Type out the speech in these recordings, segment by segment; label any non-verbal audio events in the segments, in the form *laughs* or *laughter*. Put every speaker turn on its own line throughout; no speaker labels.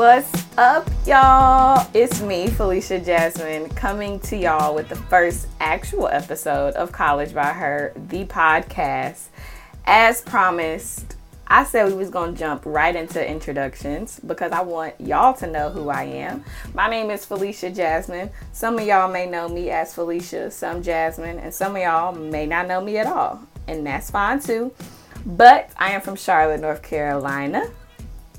What's up, y'all? It's me, Felicia Jasmine, coming to y'all with the first actual episode of College by Her, the podcast. As promised, I said we was gonna jump right into introductions because I want y'all to know who I am. My name is Felicia Jasmine. Some of y'all may know me as Felicia, some Jasmine, and some of y'all may not know me at all, and that's fine too. But I am from Charlotte, North Carolina.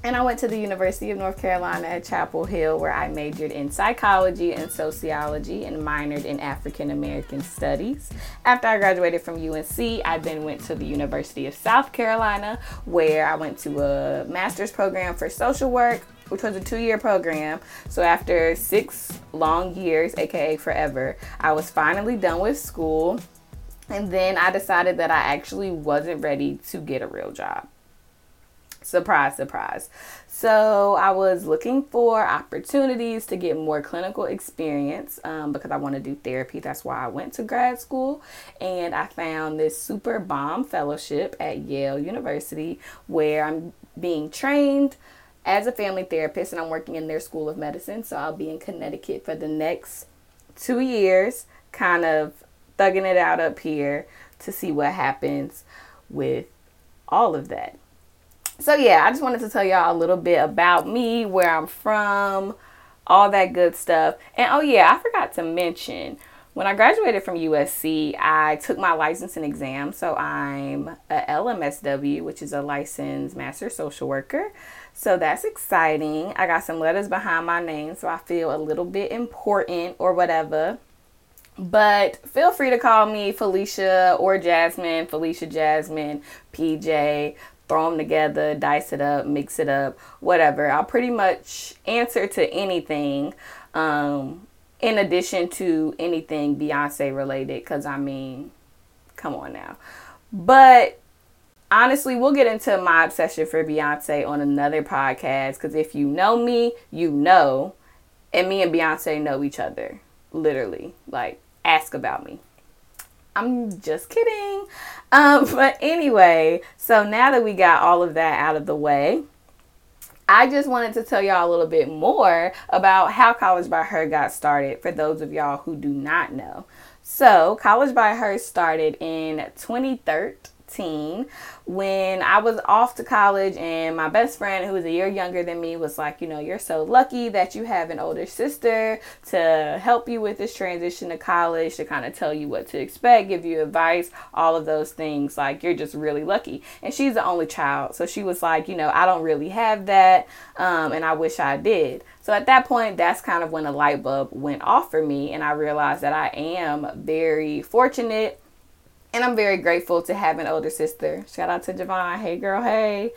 And I went to the University of North Carolina at Chapel Hill, where I majored in psychology and sociology and minored in African American studies. After I graduated from UNC, I then went to the University of South Carolina, where I went to a master's program for social work, which was a two year program. So after six long years, aka forever, I was finally done with school. And then I decided that I actually wasn't ready to get a real job. Surprise, surprise. So I was looking for opportunities to get more clinical experience um, because I want to do therapy. That's why I went to grad school. And I found this super bomb fellowship at Yale University where I'm being trained as a family therapist and I'm working in their school of medicine. So I'll be in Connecticut for the next two years, kind of thugging it out up here to see what happens with all of that so yeah, I just wanted to tell y'all a little bit about me, where I'm from, all that good stuff. And oh yeah, I forgot to mention when I graduated from USC, I took my licensing exam. So I'm a LMSW, which is a licensed master social worker. So that's exciting. I got some letters behind my name, so I feel a little bit important or whatever. But feel free to call me Felicia or Jasmine, Felicia Jasmine, PJ, throw them together, dice it up, mix it up, whatever. I'll pretty much answer to anything um, in addition to anything Beyonce related, because I mean, come on now. But honestly, we'll get into my obsession for Beyonce on another podcast, because if you know me, you know, and me and Beyonce know each other, literally. Like, ask about me. I'm just kidding. Um, *laughs* but anyway, so now that we got all of that out of the way, I just wanted to tell y'all a little bit more about how College by Her got started for those of y'all who do not know. So, College by Her started in 2013 when I was off to college and my best friend who was a year younger than me was like, you know, you're so lucky that you have an older sister to help you with this transition to college, to kind of tell you what to expect, give you advice, all of those things. Like you're just really lucky. And she's the only child. So she was like, you know, I don't really have that. Um, and I wish I did. So at that point, that's kind of when the light bulb went off for me, and I realized that I am very fortunate and I'm very grateful to have an older sister. Shout out to Javon. Hey, girl. Hey.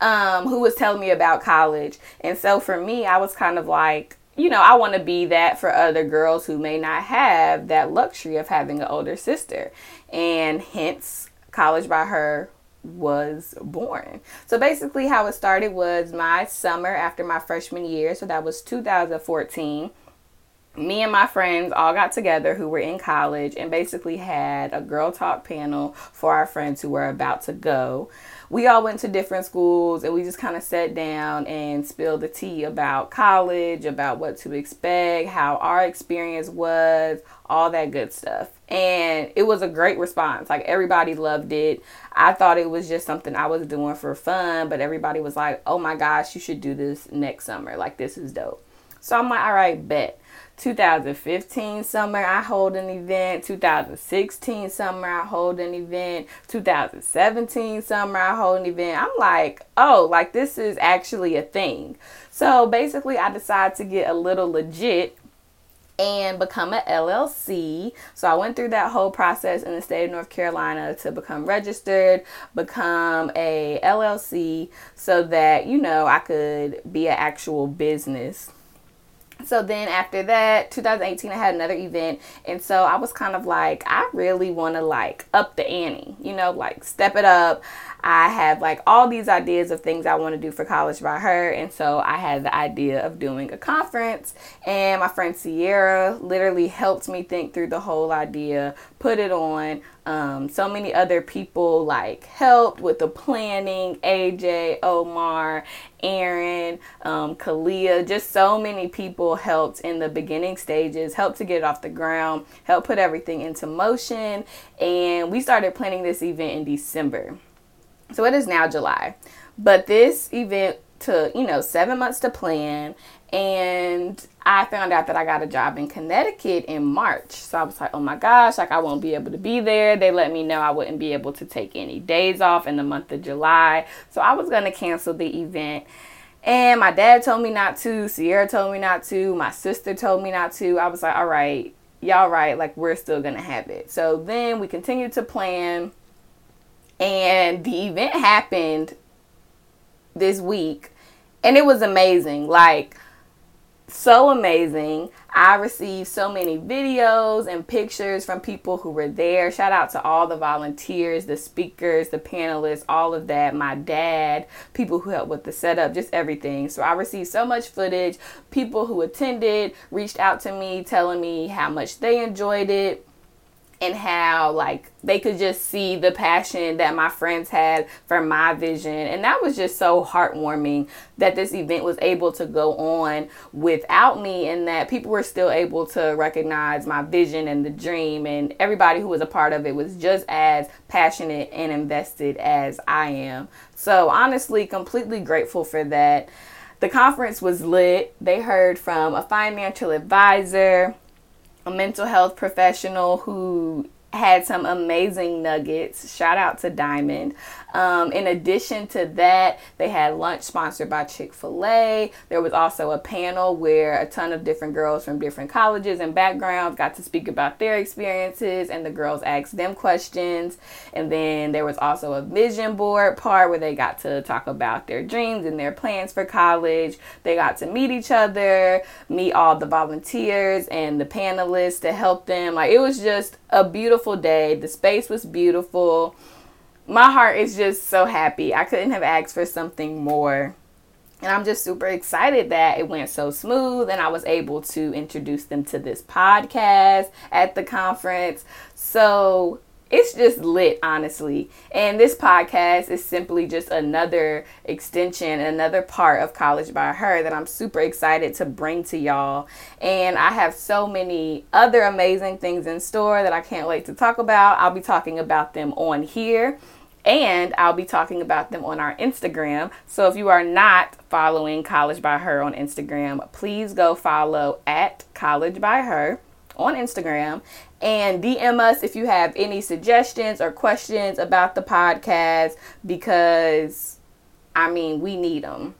Um, who was telling me about college. And so for me, I was kind of like, you know, I want to be that for other girls who may not have that luxury of having an older sister. And hence, College by Her was born. So basically, how it started was my summer after my freshman year. So that was 2014 me and my friends all got together who were in college and basically had a girl talk panel for our friends who were about to go. We all went to different schools and we just kind of sat down and spilled the tea about college, about what to expect, how our experience was, all that good stuff. And it was a great response. Like everybody loved it. I thought it was just something I was doing for fun, but everybody was like, oh my gosh, you should do this next summer. Like, this is dope. So I'm like, all right, bet. 2015 summer I hold an event, 2016 summer I hold an event, 2017 summer I hold an event. I'm like, oh, like this is actually a thing. So basically I decided to get a little legit and become an LLC. So I went through that whole process in the state of North Carolina to become registered, become a LLC so that, you know, I could be an actual business so then after that 2018 i had another event. And so i was kind of like i really want to like up the ante you know like step it up. I have like all these ideas of things i want to do for college by her. And so i had the idea of doing a conference. And my friend sierra literally helped me think through the whole idea put it on um, so many other people like helped with the planning aj omar aaron um, kalia just so many people helped in the beginning stages helped to get it off the ground helped put everything into motion and we started planning this event in december. So it is now july. But this event took you know seven months to plan and I found out that I got a job in Connecticut in March. So I was like, oh my gosh, like I won't be able to be there. They let me know I wouldn't be able to take any days off in the month of July. So I was going to cancel the event. And my dad told me not to. Sierra told me not to. My sister told me not to. I was like, all right, y'all right. Like we're still going to have it. So then we continued to plan. And the event happened this week. And it was amazing. Like, so amazing. I received so many videos and pictures from people who were there. Shout out to all the volunteers, the speakers, the panelists, all of that. My dad, people who helped with the setup, just everything. So I received so much footage. People who attended reached out to me telling me how much they enjoyed it and how like they could just see the passion that my friends had for my vision and that was just so heartwarming that this event was able to go on without me and that people were still able to recognize my vision and the dream and everybody who was a part of it was just as passionate and invested as I am. So honestly completely grateful for that. The conference was lit. They heard from a financial advisor, mental health professional who had some amazing nuggets. Shout out to Diamond. Um, in addition to that, they had lunch sponsored by Chick fil A. There was also a panel where a ton of different girls from different colleges and backgrounds got to speak about their experiences, and the girls asked them questions. And then there was also a vision board part where they got to talk about their dreams and their plans for college. They got to meet each other, meet all the volunteers and the panelists to help them. Like, it was just a beautiful day. The space was beautiful my heart is just so happy. I couldn't have asked for something more. And I'm just super excited that it went so smooth and I was able to introduce them to this podcast at the conference. So it's just lit, honestly. And this podcast is simply just another extension, another part of College by Her that I'm super excited to bring to y'all. And I have so many other amazing things in store that I can't wait to talk about. I'll be talking about them on here and I'll be talking about them on our Instagram. So if you are not following College by Her on Instagram, please go follow at College by Her on Instagram and DM us if you have any suggestions or questions about the podcast because I mean, we need them.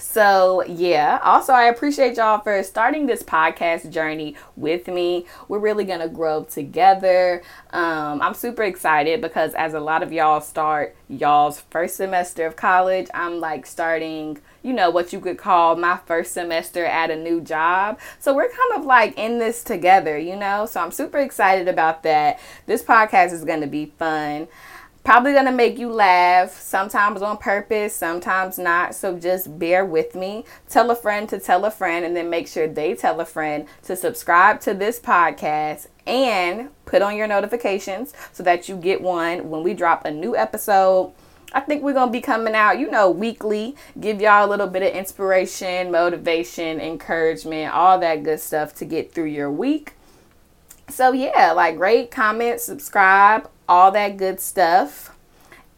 So, yeah, also, I appreciate y'all for starting this podcast journey with me. We're really going to grow together. Um, I'm super excited because as a lot of y'all start y'all's first semester of college, I'm like starting, you know, what you could call my first semester at a new job. So, we're kind of like in this together, you know? So, I'm super excited about that. This podcast is going to be fun probably gonna make you laugh sometimes on purpose sometimes not. So just bear with me. Tell a friend to tell a friend and then make sure they tell a friend to subscribe to this podcast and put on your notifications so that you get one when we drop a new episode. I think we're to be coming out, you know, weekly, give y'all a little bit of inspiration, motivation, encouragement, all that good stuff to get through your week. So, yeah, like rate, comment, subscribe, all that good stuff.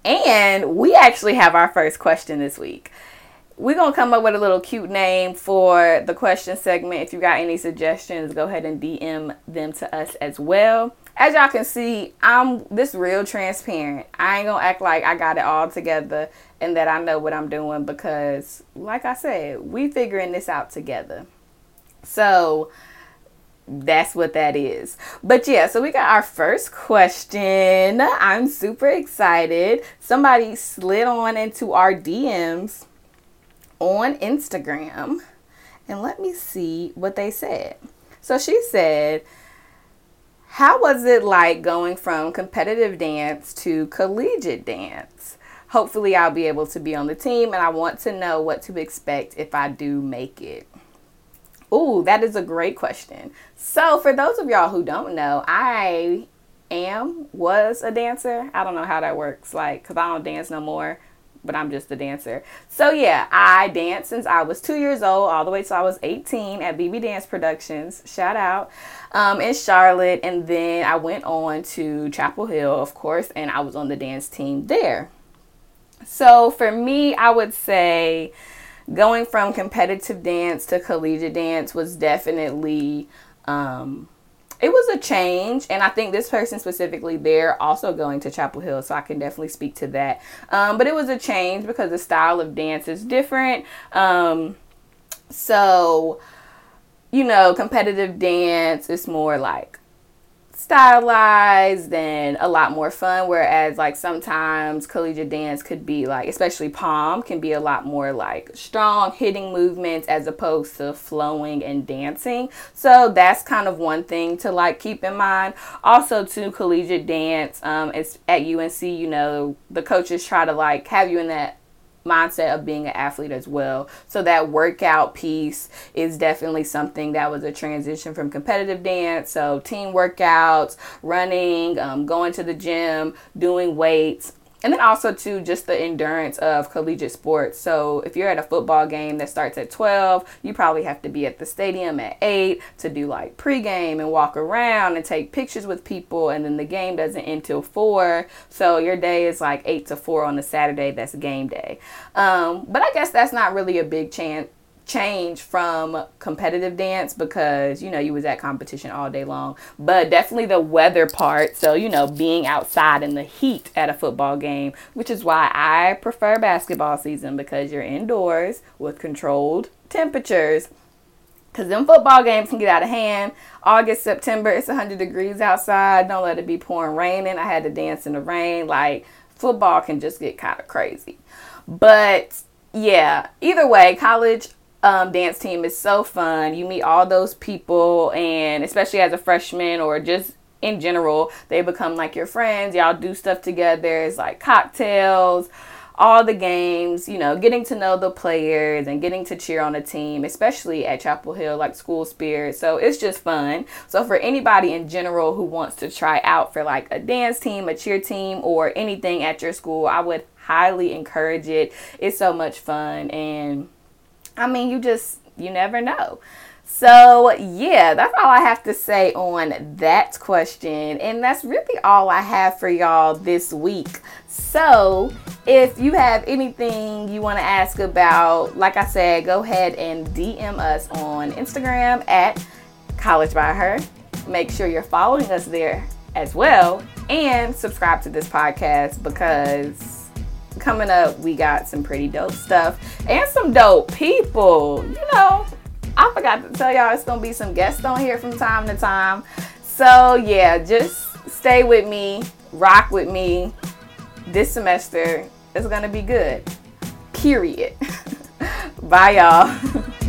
And we actually have our first question this week. We're going to come up with a little cute name for the question segment. If you got any suggestions, go ahead and DM them to us as well. As y'all can see, I'm this real transparent. I ain't going to act like I got it all together and that I know what I'm doing because like I said, we figuring this out together. So, that's what that is. But yeah, so we got our first question. I'm super excited. Somebody slid on into our DMs on Instagram And let me see what they said. So she said, How was it like going from competitive dance to collegiate dance? Hopefully, I'll be able to be on the team, and I want to know what to expect if I do make it. Ooh, that is a great question. So, for those of y'all who don't know, I am, was a dancer. I don't know how that works, like, because I don't dance no more but I'm just a dancer. So yeah, I danced since I was two years old, all the way till I was 18 at BB Dance Productions. Shout out um, in Charlotte, and then I went on to Chapel Hill, of course, and I was on the dance team there. So for me, I would say going from competitive dance to collegiate dance was definitely um, it was a change and i think this person specifically they're also going to chapel hill so i can definitely speak to that. Um, but it was a change because the style of dance is different. Um, so you know competitive dance is more like stylized and a lot more fun whereas like sometimes collegiate dance could be like especially pom can be a lot more like strong hitting movements as opposed to flowing and dancing. So that's kind of one thing to like keep in mind. Also to collegiate dance um it's at unc you know the coaches try to like have you in that mindset of being an athlete as well. So that workout piece is definitely something that was a transition from competitive dance. So team workouts, running, um, going to the gym, doing weights, and then also too just the endurance of collegiate sports. So if you're at a football game that starts at 12 you probably have to be at the stadium at 8 to do like pregame and walk around and take pictures with people and then the game doesn't end till 4 so your day is like 8 to 4 on the saturday. That's game day. Um, but i guess that's not really a big chance change from competitive dance because you know you was at competition all day long. But definitely the weather part. So you know being outside in the heat at a football game which is why I prefer basketball season because you're indoors with controlled temperatures. Because them football games can get out of hand. August September it's 100 degrees outside. Don't let it be pouring raining I had to dance in the rain. Like football can just get kind of crazy. But yeah either way college um, dance team is so fun. You meet all those people, and especially as a freshman or just in general, they become like your friends. Y'all do stuff together. It's like cocktails, all the games, you know, getting to know the players and getting to cheer on a team, especially at Chapel Hill, like school spirit. So it's just fun. So for anybody in general who wants to try out for like a dance team, a cheer team, or anything at your school, I would highly encourage it. It's so much fun and I mean, you just, you never know. So, yeah, that's all I have to say on that question. And that's really all I have for y'all this week. So, if you have anything you want to ask about, like I said, go ahead and DM us on Instagram at College by Her. Make sure you're following us there as well and subscribe to this podcast because coming up, we got some pretty dope stuff and some dope people. You know, I forgot to tell y'all it's gonna be some guests on here from time to time. So yeah, just stay with me, rock with me. This semester is gonna be good. Period. *laughs* Bye y'all. *laughs*